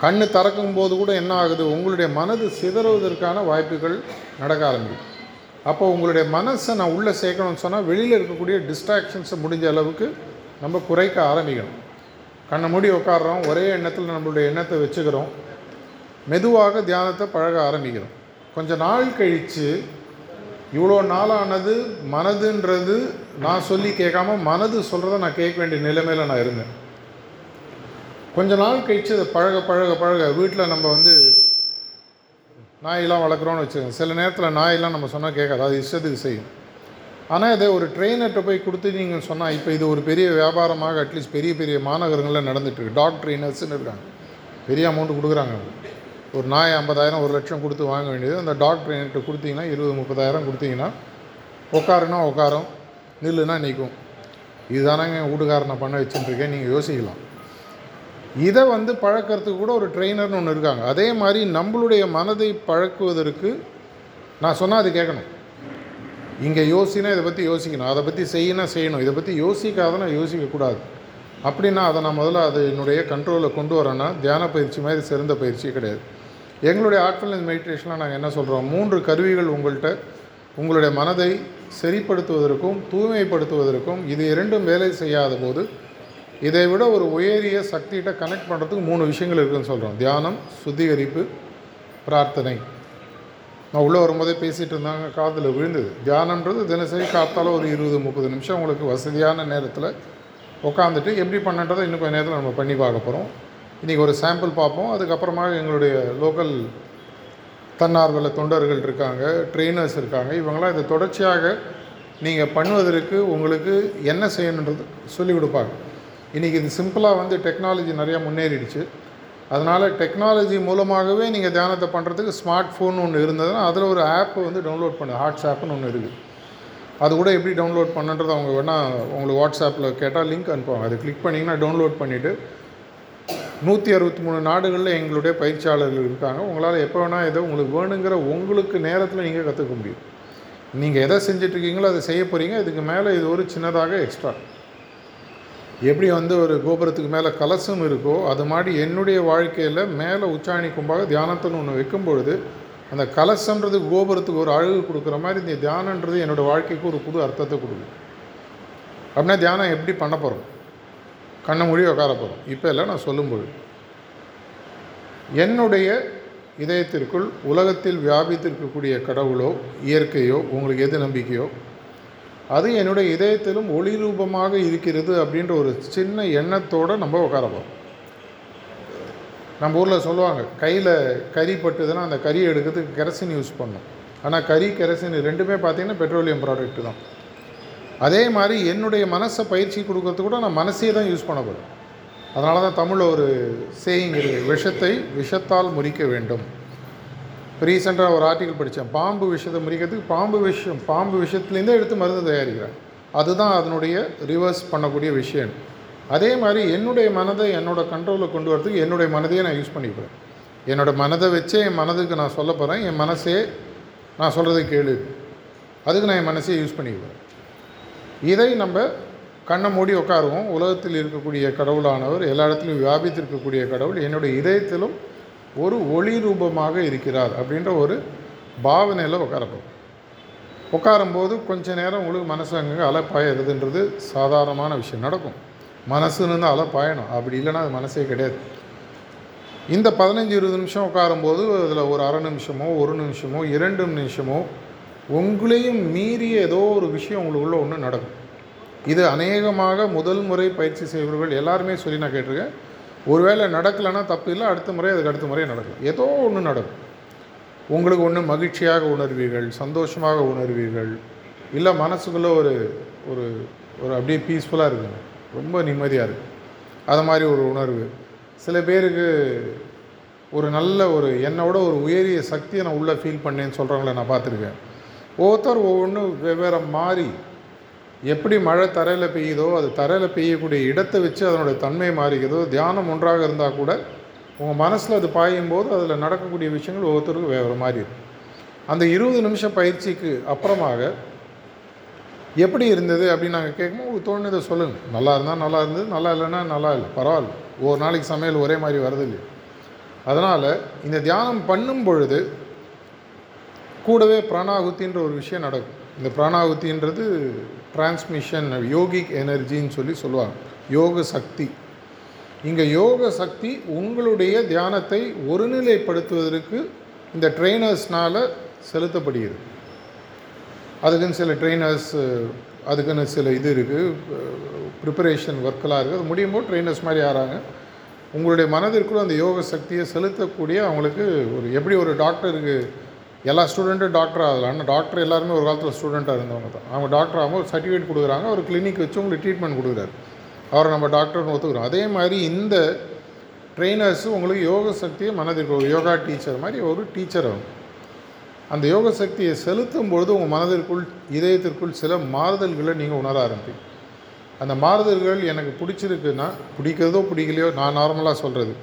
கண் திறக்கும் போது கூட என்ன ஆகுது? உங்களுடைய மனது சிதறுவதற்கான வாய்ப்புகள் நடக்க ஆரம்பிக்கும். அப்போ உங்களுடைய மனசை நான் உள்ளே சேர்க்கணும்னு சொன்னால் வெளியில் இருக்கக்கூடிய டிஸ்ட்ராக்ஷன்ஸை முடிஞ்ச அளவுக்கு நம்ம குறைக்க ஆரம்பிக்கணும். கண்ணை மூடி உட்காடுறோம் ஒரே எண்ணத்தில் நம்மளுடைய எண்ணத்தை வச்சுக்கிறோம். மெதுவாக தியானத்தை பழக ஆரம்பிக்கிறோம். கொஞ்ச நாள் கழித்து இவ்வளோ நாளானது மனதுன்றது நான் சொல்லி கேட்காம மனது சொல்கிறத நான் கேட்க வேண்டிய நிலைமையில் நான் இருந்தேன். கொஞ்ச நாள் கழித்து அதை பழக பழக பழக வீட்டில் நம்ம வந்து நாயெல்லாம் வளர்க்குறோன்னு வச்சுக்கோங்க. சில நேரத்தில் நாயெல்லாம் நம்ம சொன்னால் கேட்காது. அது இஷ்டத்துக்கு செய்யும். ஆனால் இதை ஒரு ட்ரெயினர்கிட்ட போய் கொடுத்து நீங்கள் சொன்னால் இப்போ இது ஒரு பெரிய வியாபாரமாக அட்லீஸ்ட் பெரிய பெரிய மாநகரங்களில் நடந்துகிட்ருக்கு டாக் ட்ரெயினர்ஸ்னு இருக்காங்க. பெரிய அமௌண்ட்டு கொடுக்குறாங்க. ஒரு நாய் ஐம்பதாயிரம் ஒரு லட்சம் கொடுத்து வாங்க வேண்டியது. அந்த டாக்டர் என்கிட்ட கொடுத்தீங்கன்னா இருபது முப்பதாயிரம் கொடுத்தீங்கன்னா உட்காருனா உட்காரும் நில்லுனா நிற்கும் இதுதானங்க வீட்டுக்காரனை பண்ண வச்சுட்டுருக்கேன் நீங்கள் யோசிக்கலாம். இதை வந்து பழக்கிறதுக்கு கூட ஒரு ட்ரெயினர்னு ஒன்று இருக்காங்க. அதே மாதிரி நம்மளுடைய மனதை பழக்குவதற்கு நான் சொன்னால் அது கேட்கணும். இங்கே யோசினா இதை பற்றி யோசிக்கணும். அதை பற்றி செய்யணும் செய்யணும். இதை பற்றி யோசிக்காதனா யோசிக்கக்கூடாது. அப்படின்னா அதை நான் முதல்ல அது என்னுடைய கண்ட்ரோலில் கொண்டு வரேன்னா தியான பயிற்சி மாதிரி சிறந்த பயிற்சியே கிடையாது. எங்களுடைய ஆர்ட்ஃபுல்னஸ் மெடிடேஷனில் நாங்கள் என்ன சொல்கிறோம்? மூன்று கருவிகள் உங்கள்கிட்ட உங்களுடைய மனதை சரிப்படுத்துவதற்கும் தூய்மைப்படுத்துவதற்கும் இது இரண்டும் வேலை செய்யாத போது இதை விட ஒரு உயரிய சக்திகிட்ட கனெக்ட் பண்ணுறதுக்கு மூணு விஷயங்கள் இருக்குதுன்னு சொல்கிறோம். தியானம் சுத்திகரிப்பு பிரார்த்தனை. நான் உள்ளே வரும்போதே பேசிகிட்டு இருந்தாங்க காதில் விழுந்தது. தியானன்றது தினசரி காத்தால ஒரு இருபது முப்பது நிமிஷம் உங்களுக்கு வசதியான நேரத்தில் உட்காந்துட்டு எப்படி பண்ணன்றதை இன்னும் கொஞ்சம் நேரத்தில் நம்ம பண்ணி பார்க்க போகிறோம். இன்றைக்கி ஒரு சாம்பிள் பார்ப்போம். அதுக்கப்புறமா எங்களுடைய லோக்கல் தன்னார்வல தொண்டர்கள் இருக்காங்க ட்ரெயினர்ஸ் இருக்காங்க. இவங்களாம் இதை தொடர்ச்சியாக நீங்கள் பண்ணுவதற்கு உங்களுக்கு என்ன செய்யணுன்றது சொல்லிக் கொடுப்பாங்க. இன்றைக்கி இது சிம்பிளாக வந்து டெக்னாலஜி நிறையா முன்னேறிடுச்சு. அதனால் டெக்னாலஜி மூலமாகவே நீங்கள் தியானத்தை பண்ணுறதுக்கு ஸ்மார்ட் ஃபோன் ஒன்று இருந்ததுன்னா அதில் ஒரு ஆப் வந்து டவுன்லோட் பண்ணு. ஹாட்ஸ் ஆப்னு ஒன்று இருக்குது அது கூட எப்படி டவுன்லோட் பண்ணுன்றது அவங்க வேணால் உங்களுக்கு வாட்ஸ்அப்பில் கேட்டால் லிங்க் அனுப்புவாங்க. அதை கிளிக் பண்ணிங்கன்னா டவுன்லோட் பண்ணிவிட்டு நூற்றி அறுபத்தி மூணு நாடுகளில் எங்களுடைய பயிற்சியாளர்கள் இருக்காங்க. உங்களால் எப்போ வேணால் எதோ உங்களுக்கு வேணுங்கிற உங்களுக்கு நேரத்தில் நீங்கள் கற்றுக்க முடியும். நீங்கள் எதை செஞ்சிட்ருக்கீங்களோ அதை செய்ய போகிறீங்க இதுக்கு மேலே இது ஒரு சின்னதாக எக்ஸ்ட்ரா. எப்படி வந்து ஒரு கோபுரத்துக்கு மேலே கலசம் இருக்கோ அது மாதிரி என்னுடைய வாழ்க்கையில் மேலே உச்சாணி கும்பாக தியானத்துன்னு ஒன்று வைக்கும் பொழுது அந்த கலசன்றது கோபுரத்துக்கு ஒரு அழகு கொடுக்குற மாதிரி இந்த தியானன்றது என்னோடய வாழ்க்கைக்கு ஒரு புது அர்த்தத்தை கொடுக்கும். அப்படின்னா தியானம் எப்படி பண்ண போகிறோம் கண்ணை மூடி உட்கார போகிறோம் இப்போ இல்லை நான் சொல்லும்போது. என்னுடைய இதயத்திற்குள் உலகத்தில் வியாபித்திருக்கக்கூடிய கடவுளோ இயற்கையோ உங்களுக்கு எது நம்பிக்கையோ அது என்னுடைய இதயத்திலும் ஒளி ரூபமாக இருக்கிறது அப்படின்ற ஒரு சின்ன எண்ணத்தோடு நம்ம உட்கார போகிறோம் நம்ம ஊரில் சொல்லுவாங்க கையில் கறி பட்டுதுன்னா அந்த கறியை எடுக்கிறதுக்கு கெரசின் யூஸ் பண்ணணும் ஆனால் கறி கெரசின் ரெண்டுமே பார்த்தீங்கன்னா பெட்ரோலியம் ப்ராடக்ட்டு தான். அதே மாதிரி என்னுடைய மனசை பயிற்சி கொடுக்கறதுக்கு கூட நான் மனசே தான் யூஸ் பண்ண போகிறேன் அதனால தான் தமிழில் ஒரு சேயிங் இருக்குது விஷத்தை விஷத்தால் முறிக்க வேண்டும். இப்போ ரீசெண்டாக ஒரு ஆர்டிக்கல் படித்தேன் பாம்பு விஷத்தை முறிக்கிறதுக்கு பாம்பு விஷம் பாம்பு விஷத்துலேருந்தே எடுத்து மருந்து தயாரிக்கிறேன் அதுதான் அதனுடைய ரிவர்ஸ் பண்ணக்கூடிய விஷயம். அதே மாதிரி என்னுடைய மனதை என்னோட கண்ட்ரோலில் கொண்டு வரதுக்கு என்னுடைய மனதையே நான் யூஸ் பண்ணிக்கிறேன் என்னோட மனதை வச்சே என் மனதுக்கு நான் சொல்ல போகிறேன் என் மனசே நான் சொல்கிறதை கேளு. அதுக்கு நான் என் மனசே யூஸ் பண்ணிக்குவேன் இதை நம்ம கண்ணை மூடி உட்காருவோம். உலகத்தில் இருக்கக்கூடிய கடவுளானவர் எல்லா இடத்துலையும் வியாபித்திருக்கக்கூடிய கடவுள் என்னுடைய இதயத்திலும் ஒரு ஒளி ரூபமாக இருக்கிறார் அப்படின்ற ஒரு பாவனையில் உட்காரப்போம் உட்காரும்போது கொஞ்ச நேரம் உங்களுக்கு மனசு அங்கங்கே அலை பாயறதுன்றது சாதாரணமான விஷயம் நடக்கும். மனசுன்னு தான் அலை பாயணும் அப்படி இல்லைன்னா அது மனசே கிடையாது. இந்த பதினஞ்சு இருபது நிமிஷம் உட்காரும்போது அதில் ஒரு அரை நிமிஷமோ ஒரு நிமிஷமோ இரண்டு நிமிஷமோ உங்களையும் மீறிய ஏதோ ஒரு விஷயம் உங்களுக்குள்ள ஒன்று நடக்கும். இது அநேகமாக முதல் முறை பயிற்சி செய்பவர்கள் எல்லாருமே சொல்லி நான் கேட்டிருக்கேன். ஒருவேளை நடக்கலைன்னா தப்பு இல்லை அடுத்த முறை அதுக்கு அடுத்த முறை நடக்கும். ஏதோ ஒன்று நடக்கும். உங்களுக்கு ஒன்று மகிழ்ச்சியாக உணர்வீர்கள் சந்தோஷமாக உணர்வீர்கள் இல்லை மனசுக்குள்ளே ஒரு ஒரு ஒரு அப்படியே பீஸ்ஃபுல்லாக இருக்குங்க ரொம்ப நிம்மதியாக இருக்குது அது மாதிரி ஒரு உணர்வு. சில பேருக்கு ஒரு நல்ல ஒரு என்னோட ஒரு உயரிய சக்தியை நான் உள்ளே ஃபீல் பண்ணேன்னு சொல்கிறவங்கள நான் பார்த்துருக்கேன். ஒவ்வொருத்தர் ஒவ்வொன்றும் வெவ்வேறு மாறி எப்படி மழை தரையில் பெய்யுதோ அது தரையில் பெய்யக்கூடிய இடத்தை வச்சு அதனுடைய தன்மை மாறிக்குதோ தியானம் ஒன்றாக இருந்தால் கூட உங்கள் மனசில் அது பாயும் போது அதில் நடக்கக்கூடிய விஷயங்கள் ஒவ்வொருத்தருக்கும் வேறு மாதிரி இருக்கும். அந்த இருபது நிமிஷம் பயிற்சிக்கு அப்புறமாக எப்படி இருந்தது அப்படின்னு நாங்கள் கேட்கும்போது உங்களுக்கு தோணுதை சொல்லுங்கள் நல்லா இருந்தால் நல்லா இருந்தது நல்லா இல்லைன்னா நல்லா இல்லை. பரவாயில்ல. ஒரு நாளைக்கு சமையல் ஒரே மாதிரி வரது இல்லை அதனால் இந்த தியானம் பண்ணும் பொழுது கூடவே பிராணாகுத்தின்ற ஒரு விஷயம் நடக்கும். இந்த பிராணாகுத்தின்றது டிரான்ஸ்மிஷன் யோகிக் எனர்ஜின்னு சொல்லி சொல்லுவாங்க. யோக சக்தி. இங்கே யோக சக்தி உங்களுடைய தியானத்தை ஒருநிலைப்படுத்துவதற்கு இந்த ட்ரெயினர்ஸ்னால் செலுத்தப்படுகிறது. அதுக்குன்னு சில ட்ரெயினர்ஸ் அதுக்குன்னு சில இது இருக்குது ப்ரிப்பரேஷன் ஒர்க்கெலாம் இருக்குது அது முடியும் போது ட்ரெயினர்ஸ் மாதிரி ஆறாங்க. உங்களுடைய மனதிற்குள்ள அந்த யோக சக்தியை செலுத்தக்கூடிய அவங்களுக்கு ஒரு எப்படி ஒரு டாக்டருக்கு எல்லா ஸ்டூடெண்ட்டும் டாக்டர் ஆகலாம் ஆனால் டாக்டர் எல்லாருமே ஒரு காலத்தில் ஸ்டூடெண்ட்டாக இருந்தவங்க தான். அவங்க டாக்டர் ஆகும் ஒரு சர்டிஃபிகேட் கொடுக்குறாங்க ஒரு கிளினிக் வச்சு உங்களுக்கு ட்ரீட்மெண்ட் கொடுக்குறாரு. அவரை நம்ம டாக்டர்னு ஒத்துக்கிறோம். அதே மாதிரி இந்த ட்ரெயினர்ஸு உங்களுக்கு யோக சக்தியை மனதிற்கு ஒரு யோகா டீச்சர் மாதிரி ஒரு டீச்சர் ஆகும். அந்த யோக சக்தியை செலுத்தும் பொழுது உங்கள் மனதிற்குள் இதயத்திற்குள் சில மாறுதல்களை நீங்கள் உணர ஆரம்பிப்பீங்க. அந்த மாறுதல்கள் எனக்கு பிடிச்சிருக்குன்னா பிடிக்கிறதோ பிடிக்கலையோ நான் நார்மலாக சொல்கிறது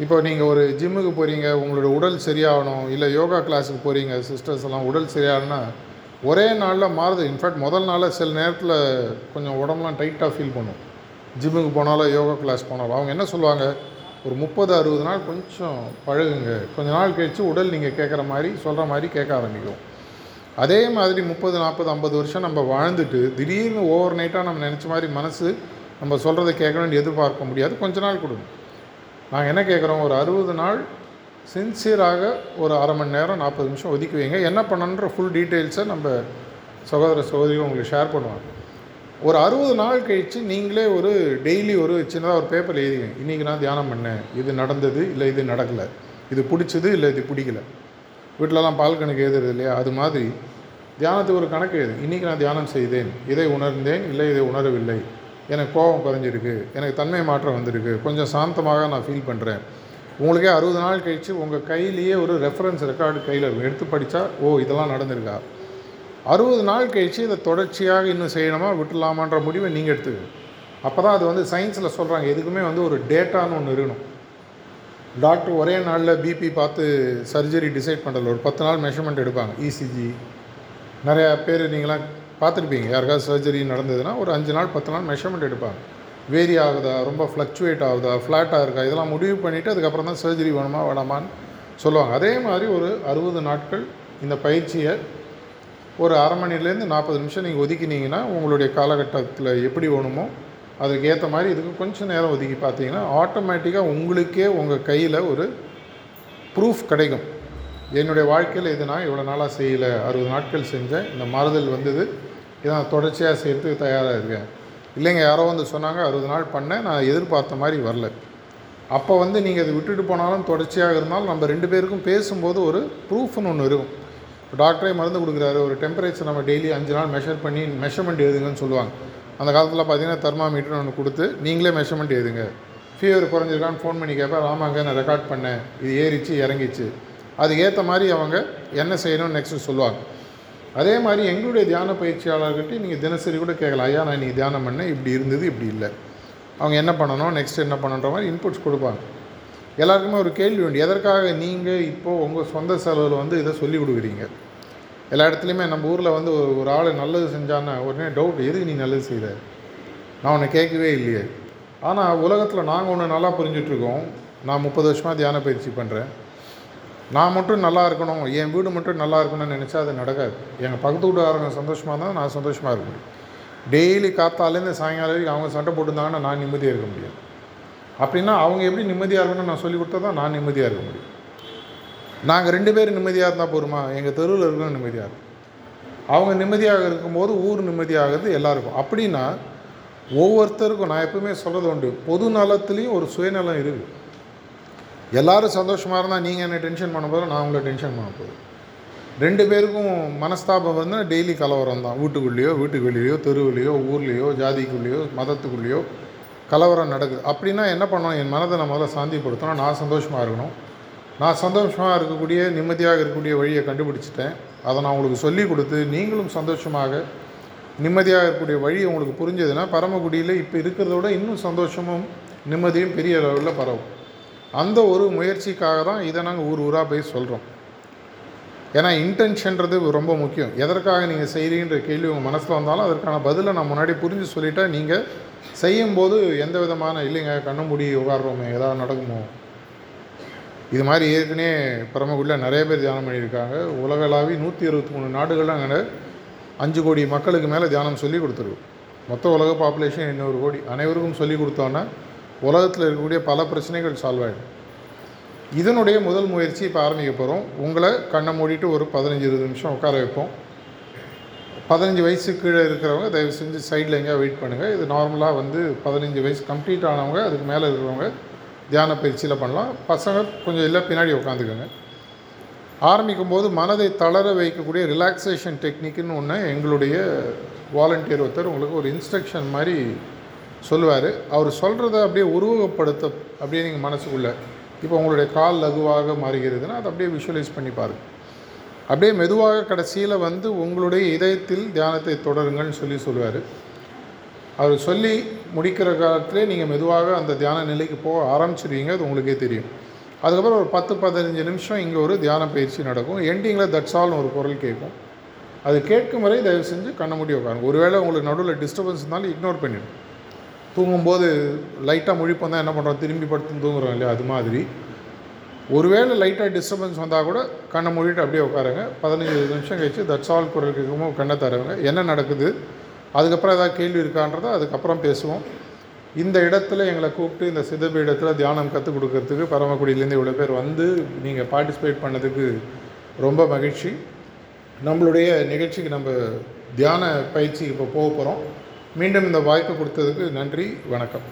இப்போ நீங்கள் ஒரு ஜிம்முக்கு போகிறீங்க உங்களோட உடல் சரியாகணும் இல்லை யோகா கிளாஸுக்கு போகிறீங்க சிஸ்டர்ஸ் எல்லாம் உடல் சரியாகணும்னா ஒரே நாளில் மாறுது. இன்ஃபேக்ட் முதல் நாளில் சில நேரத்தில் கொஞ்சம் உடம்புலாம் டைட்டாக ஃபீல் பண்ணும். ஜிம்முக்கு போனாலும் யோகா கிளாஸ் போனாலும் அவங்க என்ன சொல்லுவாங்க? ஒரு முப்பது அறுபது நாள் கொஞ்சம் பழகுங்க. கொஞ்ச நாள் கழித்து உடல் நீங்கள் கேட்குற மாதிரி சொல்கிற மாதிரி கேட்க ஆரம்பிக்கும். அதே மாதிரி முப்பது நாற்பது ஐம்பது வருஷம் நம்ம வாழ்ந்துட்டு திடீர்னு ஓவர் நைட்டாக நம்ம நினச்ச மாதிரி மனசு நம்ம சொல்கிறத கேட்கணும்னு எதிர்பார்க்க முடியாது. கொஞ்ச நாள் கொடுங்க. நாங்கள் என்ன கேட்குறோம் ஒரு அறுபது நாள் சின்சியராக ஒரு அரை மணி நேரம் நாற்பது நிமிஷம் ஒதுக்கி வைங்க. என்ன பண்ணணுன்ற ஃபுல் டீட்டெயில்ஸை நம்ம சகோதர சகோதரியும் உங்களுக்கு ஷேர் பண்ணுவாங்க. ஒரு அறுபது நாள் கழித்து நீங்களே ஒரு டெய்லி ஒரு சின்னதாக ஒரு பேப்பர் எழுதிங்க இன்றைக்கி நான் தியானம் பண்ணேன். இது நடந்தது இல்லை இது நடக்கலை. இது பிடிச்சது இல்லை இது பிடிக்கல. வீட்டிலலாம் பால் கணக்கு எழுதுறது இல்லையா? அது மாதிரி தியானத்துக்கு ஒரு கணக்கு எழுது. இன்றைக்கி நான் தியானம் செய்தேன். இதை உணர்ந்தேன். இல்லை இதை உணரவில்லை. எனக்கு கோபம் குறைஞ்சிருக்கு எனக்கு தன்மை மாற்றம் வந்திருக்கு கொஞ்சம் சாந்தமாக நான் ஃபீல் பண்ணுறேன் உங்களுக்கே அறுபது நாள் கழித்து உங்கள் கையிலேயே ஒரு ரெஃபரன்ஸ் ரெக்கார்டு கையில் இருக்கும் எடுத்து படித்தா ஓ இதெல்லாம் நடந்திருக்கா? அறுபது நாள் கழித்து இதை தொடர்ச்சியாக இன்னும் செய்யணுமா விட்டுலாமான்ற முடிவை நீங்கள் எடுத்துக்க அப்போ தான் அது வந்து சயின்ஸில் சொல்கிறாங்க எதுக்குமே வந்து ஒரு டேட்டான்னு ஒன்று இருக்கணும். டாக்டர் ஒரே நாளில் பிபி பார்த்து சர்ஜரி டிசைட் பண்ணுறதில்ல ஒரு பத்து நாள் மெஷர்மெண்ட் எடுப்பாங்க இசிஜி நிறையா பேர் நீங்களாம் பார்த்துருப்பீங்க. யாருக்காவது சர்ஜரி நடந்ததுன்னா ஒரு அஞ்சு நாள் பத்து நாள் மெஷர்மெண்ட் எடுப்பாங்க. வேரி ஆகுதா ரொம்ப ஃப்ளக்சுவேட் ஆகுதா ஃப்ளாட்டாக இருக்கா இதெல்லாம் முடிவு பண்ணிவிட்டு அதுக்கப்புறம் தான் சர்ஜரி வேணுமா வேணாமான்னு சொல்லுவாங்க. அதே மாதிரி ஒரு அறுபது நாட்கள் இந்த பயிற்சியை ஒரு அரை மணிலேருந்து நாற்பது நிமிஷம் நீங்கள் ஒதுக்கினீங்கன்னா உங்களுடைய காலகட்டத்தில் எப்படி வேணுமோ அதுக்கு ஏற்ற மாதிரி இதுக்கு கொஞ்சம் நேரம் ஒதுக்கி பார்த்தீங்கன்னா ஆட்டோமேட்டிக்காக உங்களுக்கே உங்கள் கையில் ஒரு ப்ரூஃப் கிடைக்கும். என்னுடைய வாழ்க்கையில் இது நான் இவ்வளோ நாளாக செய்யலை அறுபது நாட்கள் செஞ்சேன் இந்த மாறுதல் வந்தது இதை நான் தொடர்ச்சியாக செய்கிறதுக்கு தயாராக இருக்கேன். இல்லைங்க யாரோ வந்து சொன்னாங்க அறுபது நாள் பண்ணேன் நான் எதிர்பார்த்த மாதிரி வரல. அப்போ வந்து நீங்கள் அதை விட்டுட்டு போனாலும் தொடர்ச்சியாக இருந்தாலும் நம்ம ரெண்டு பேருக்கும் பேசும்போது ஒரு ப்ரூஃப்னு ஒன்று இருக்கும். டாக்டரே மருந்து கொடுக்குறாரு ஒரு டெம்பரேச்சர் நம்ம டெய்லி அஞ்சு நாள் மெஷர் பண்ணி மெஷர்மெண்ட் எழுதுங்கன்னு சொல்லுவாங்க. அந்த காலத்தில் பார்த்தீங்கன்னா தெர்மாமீட்டர் ஒன்று கொடுத்து நீங்களே மெஷர்மெண்ட் எழுதுங்க. ஃபீவர் குறைஞ்சிருக்கான்னு ஃபோன் பண்ணி கேட்பேன் ஆமாங்க நான் ரெக்கார்ட் பண்ணேன் இது ஏறிச்சு இறங்கிச்சு. அதுக்கு ஏற்ற மாதிரி அவங்க என்ன செய்யணும்னு நெக்ஸ்ட்டு சொல்லுவாங்க. அதே மாதிரி எங்களுடைய தியான பயிற்சியாளர்கிட்ட நீங்கள் தினசரி கூட கேட்கலாம் ஐயா நான் நீங்கள் தியானம் பண்ணேன் இப்படி இருந்தது இப்படி இல்லை. அவங்க என்ன பண்ணணும் நெக்ஸ்ட் என்ன பண்ணுன்ற மாதிரி இன்புட்ஸ் கொடுப்பாங்க. எல்லாருக்குமே ஒரு கேள்வி உண்டு எதற்காக நீங்கள் இப்போது உங்கள் சொந்த செலவில் வந்து இதை சொல்லி கொடுக்குறீங்க? எல்லா இடத்துலையுமே நம்ம ஊரில் வந்து ஒரு ஒரு ஆள் நல்லது செஞ்சான்னா உடனே டவுட் எதுக்கு நீ நல்லது செய்கிற நான் உன்னை கேட்கவே இல்லையே. ஆனால் உலகத்தில் நாங்கள் ஒன்று நல்லா புரிஞ்சிட்ருக்கோம் நான் முப்பது வருஷமாக தியான பயிற்சி பண்ணுறேன் நான் மட்டும் நல்லா இருக்கணும் என் வீடு மட்டும் நல்லா இருக்கணும்னு நினச்சா அது நடக்காது. எங்கள் பக்கத்து வீட்டுக்காரங்க சந்தோஷமாக இருந்தால் நான் சந்தோஷமாக இருக்க முடியும். டெய்லி காத்தாலேருந்து சாயங்காலம் வரைக்கும் அவங்க சண்டை போட்டுருந்தாங்கன்னா நான் நிம்மதியாக இருக்க முடியும் அப்படின்னா அவங்க எப்படி நிம்மதியாக இருக்கணும்னு நான் சொல்லி கொடுத்தா தான் நான் நிம்மதியாக இருக்க முடியும். நாங்கள் ரெண்டு பேரும் நிம்மதியாக இருந்தால் போருமா எங்கள் தெருவில் இருக்கணும் நிம்மதியாக இருக்கும் அவங்க நிம்மதியாக இருக்கும்போது ஊர் நிம்மதியாகிறது எல்லாருக்கும். அப்படின்னா ஒவ்வொருத்தருக்கும் நான் எப்பவுமே சொல்கிறது உண்டு. பொது நலத்துலேயும் ஒரு சுயநலம் இருக்குது எல்லாரும் சந்தோஷமாக இருந்தால் நீங்கள் என்ன டென்ஷன் பண்ண போதும் நான் உங்களை டென்ஷன் பண்ண போதும் ரெண்டு பேருக்கும் மனஸ்தாபம் வந்து டெய்லி கலவரம் தான். வீட்டுக்குள்ளேயோ வீட்டுக்கு வெளியிலையோ தெருவுலையோ ஊர்லேயோ ஜாதிக்குள்ளேயோ மதத்துக்குள்ளேயோ கலவரம் நடக்குது. அப்படின்னா என்ன பண்ணணும்? என் மனதை நான் முதல்ல சாந்திப்படுத்தணும். நான் சந்தோஷமாக இருக்கணும். நான் சந்தோஷமாக இருக்கக்கூடிய நிம்மதியாக இருக்கக்கூடிய வழியை கண்டுபிடிச்சிட்டேன். அதை நான் உங்களுக்கு சொல்லி கொடுத்து நீங்களும் சந்தோஷமாக நிம்மதியாக இருக்கக்கூடிய வழி உங்களுக்கு புரிஞ்சதுன்னா பரமக்குடியில் இப்போ இருக்கிறத விட இன்னும் சந்தோஷமும் நிம்மதியும் பெரிய அளவில் பரவும். அந்த ஒரு முயற்சிக்காக தான் இதை நாங்கள் ஊர் ஊராக போய் சொல்கிறோம் ஏன்னா இன்டென்ஷன்றது ரொம்ப முக்கியம். எதற்காக நீங்கள் செய்கிறீன்ற கேள்வி உங்கள் மனசில் வந்தாலும் அதற்கான பதிலை நான் முன்னாடி புரிஞ்சு சொல்லிட்டா நீங்கள் செய்யும்போது எந்த விதமான இல்லைங்க கண்ண மூடி உட்காடுறோமே ஏதாவது நடக்குமோ? இது மாதிரி ஏற்கனவே பரமக்குடியில் நிறைய பேர் தியானம் பண்ணியிருக்காங்க. உலகளாவி நூற்றி இருபத்தி மூணு நாடுகளில் அங்கே அஞ்சு கோடி மக்களுக்கு மேலே தியானம் சொல்லி கொடுத்துருக்கோம் மொத்த உலக பாப்புலேஷன் இன்னொரு கோடி. அனைவருக்கும் சொல்லி கொடுத்தோன்னா உலகத்தில் இருக்கக்கூடிய பல பிரச்சனைகள் சால்வ் ஆகிடும் இதனுடைய முதல் முயற்சி இப்போ ஆரம்பிக்க போகிறோம் உங்களை கண்ணை மூடிட்டு ஒரு பதினஞ்சு இருபது நிமிஷம் உட்கார வைப்போம். பதினஞ்சு வயசு கீழே இருக்கிறவங்க தயவு செஞ்சு சைடில் எங்கேயா வெயிட் பண்ணுங்கள் இது நார்மலாக வந்து பதினஞ்சு வயசு கம்ப்ளீட் ஆனவங்க அதுக்கு மேலே இருக்கிறவங்க தியான பயிற்சியில் பண்ணலாம். பசங்க கொஞ்சம் இல்லை பின்னாடி உட்காந்துக்கோங்க. ஆரம்பிக்கும் போது மனதை தளர வைக்கக்கூடிய ரிலாக்ஸேஷன் டெக்னிக்குன்னு ஒன்று எங்களுடைய வாலண்டியர் ஒருத்தர் உங்களுக்கு ஒரு இன்ஸ்ட்ரக்ஷன் மாதிரி சொல்லுவார். அவர் சொல்கிறத அப்படியே உருவகப்படுத்த அப்படியே நீங்கள் மனசுக்குள்ளே இப்போ உங்களுடைய கால் லகுவாக மாறுகிறதுனா அதை அப்படியே விஷுவலைஸ் பண்ணி பாருங்கள் அப்படியே மெதுவாக கடைசியில் வந்து உங்களுடைய இதயத்தில் தியானத்தை தொடருங்கள்னு சொல்லி சொல்லுவார். அவர் சொல்லி முடிக்கிற காலத்திலே நீங்கள் மெதுவாக அந்த தியான நிலைக்கு போக ஆரம்பிச்சிருவீங்க அது உங்களுக்கே தெரியும். அதுக்கப்புறம் ஒரு பத்து பதினஞ்சு நிமிஷம் இங்கே ஒரு தியான பயிற்சி நடக்கும். எண்டிங்கில் தட்ஸ் ஆல்னு ஒரு குரல் கேட்கும். அது கேட்கும் வரை தயவு செஞ்சு கண்ண முடிய உட்காருங்க. ஒருவேளை உங்களுக்கு நடுவில் டிஸ்டர்பன்ஸ் இருந்தாலும் இக்னோர் பண்ணிவிடும் தூங்கும்போது லைட்டாக முழிப்போம் தான் என்ன பண்ணுறோம் திரும்பி படுத்து தூங்குறோம் இல்லையா? அது மாதிரி. ஒருவேளை லைட்டாக டிஸ்டர்பன்ஸ் வந்தால் கூட கண்ணை மூடிட்டு அப்படியே உட்காருங்க. பதினஞ்சு நிமிஷம் கழிச்சு தட்ஸ் ஆல் குரல் கேட்கும்போது கண்ணை தரவங்க. என்ன நடக்குது? அதுக்கப்புறம் ஏதாவது கேள்வி இருக்கான்றதை அதுக்கப்புறம் பேசுவோம். இந்த இடத்துல எங்களை கூப்பிட்டு இந்த சிதபீடத்தில் தியானம் கற்றுக் கொடுக்கறதுக்கு பரமக்குடியிலேருந்து இவ்வளோ பேர் வந்து நீங்கள் பார்ட்டிசிபேட் பண்ணதுக்கு ரொம்ப மகிழ்ச்சி. நம்மளுடைய நிகழ்ச்சிக்கு நம்ம தியான பயிற்சிக்கு இப்போ போக போகிறோம் மீண்டும் இந்த வாய்ப்பு கொடுத்ததுக்கு நன்றி வணக்கம்.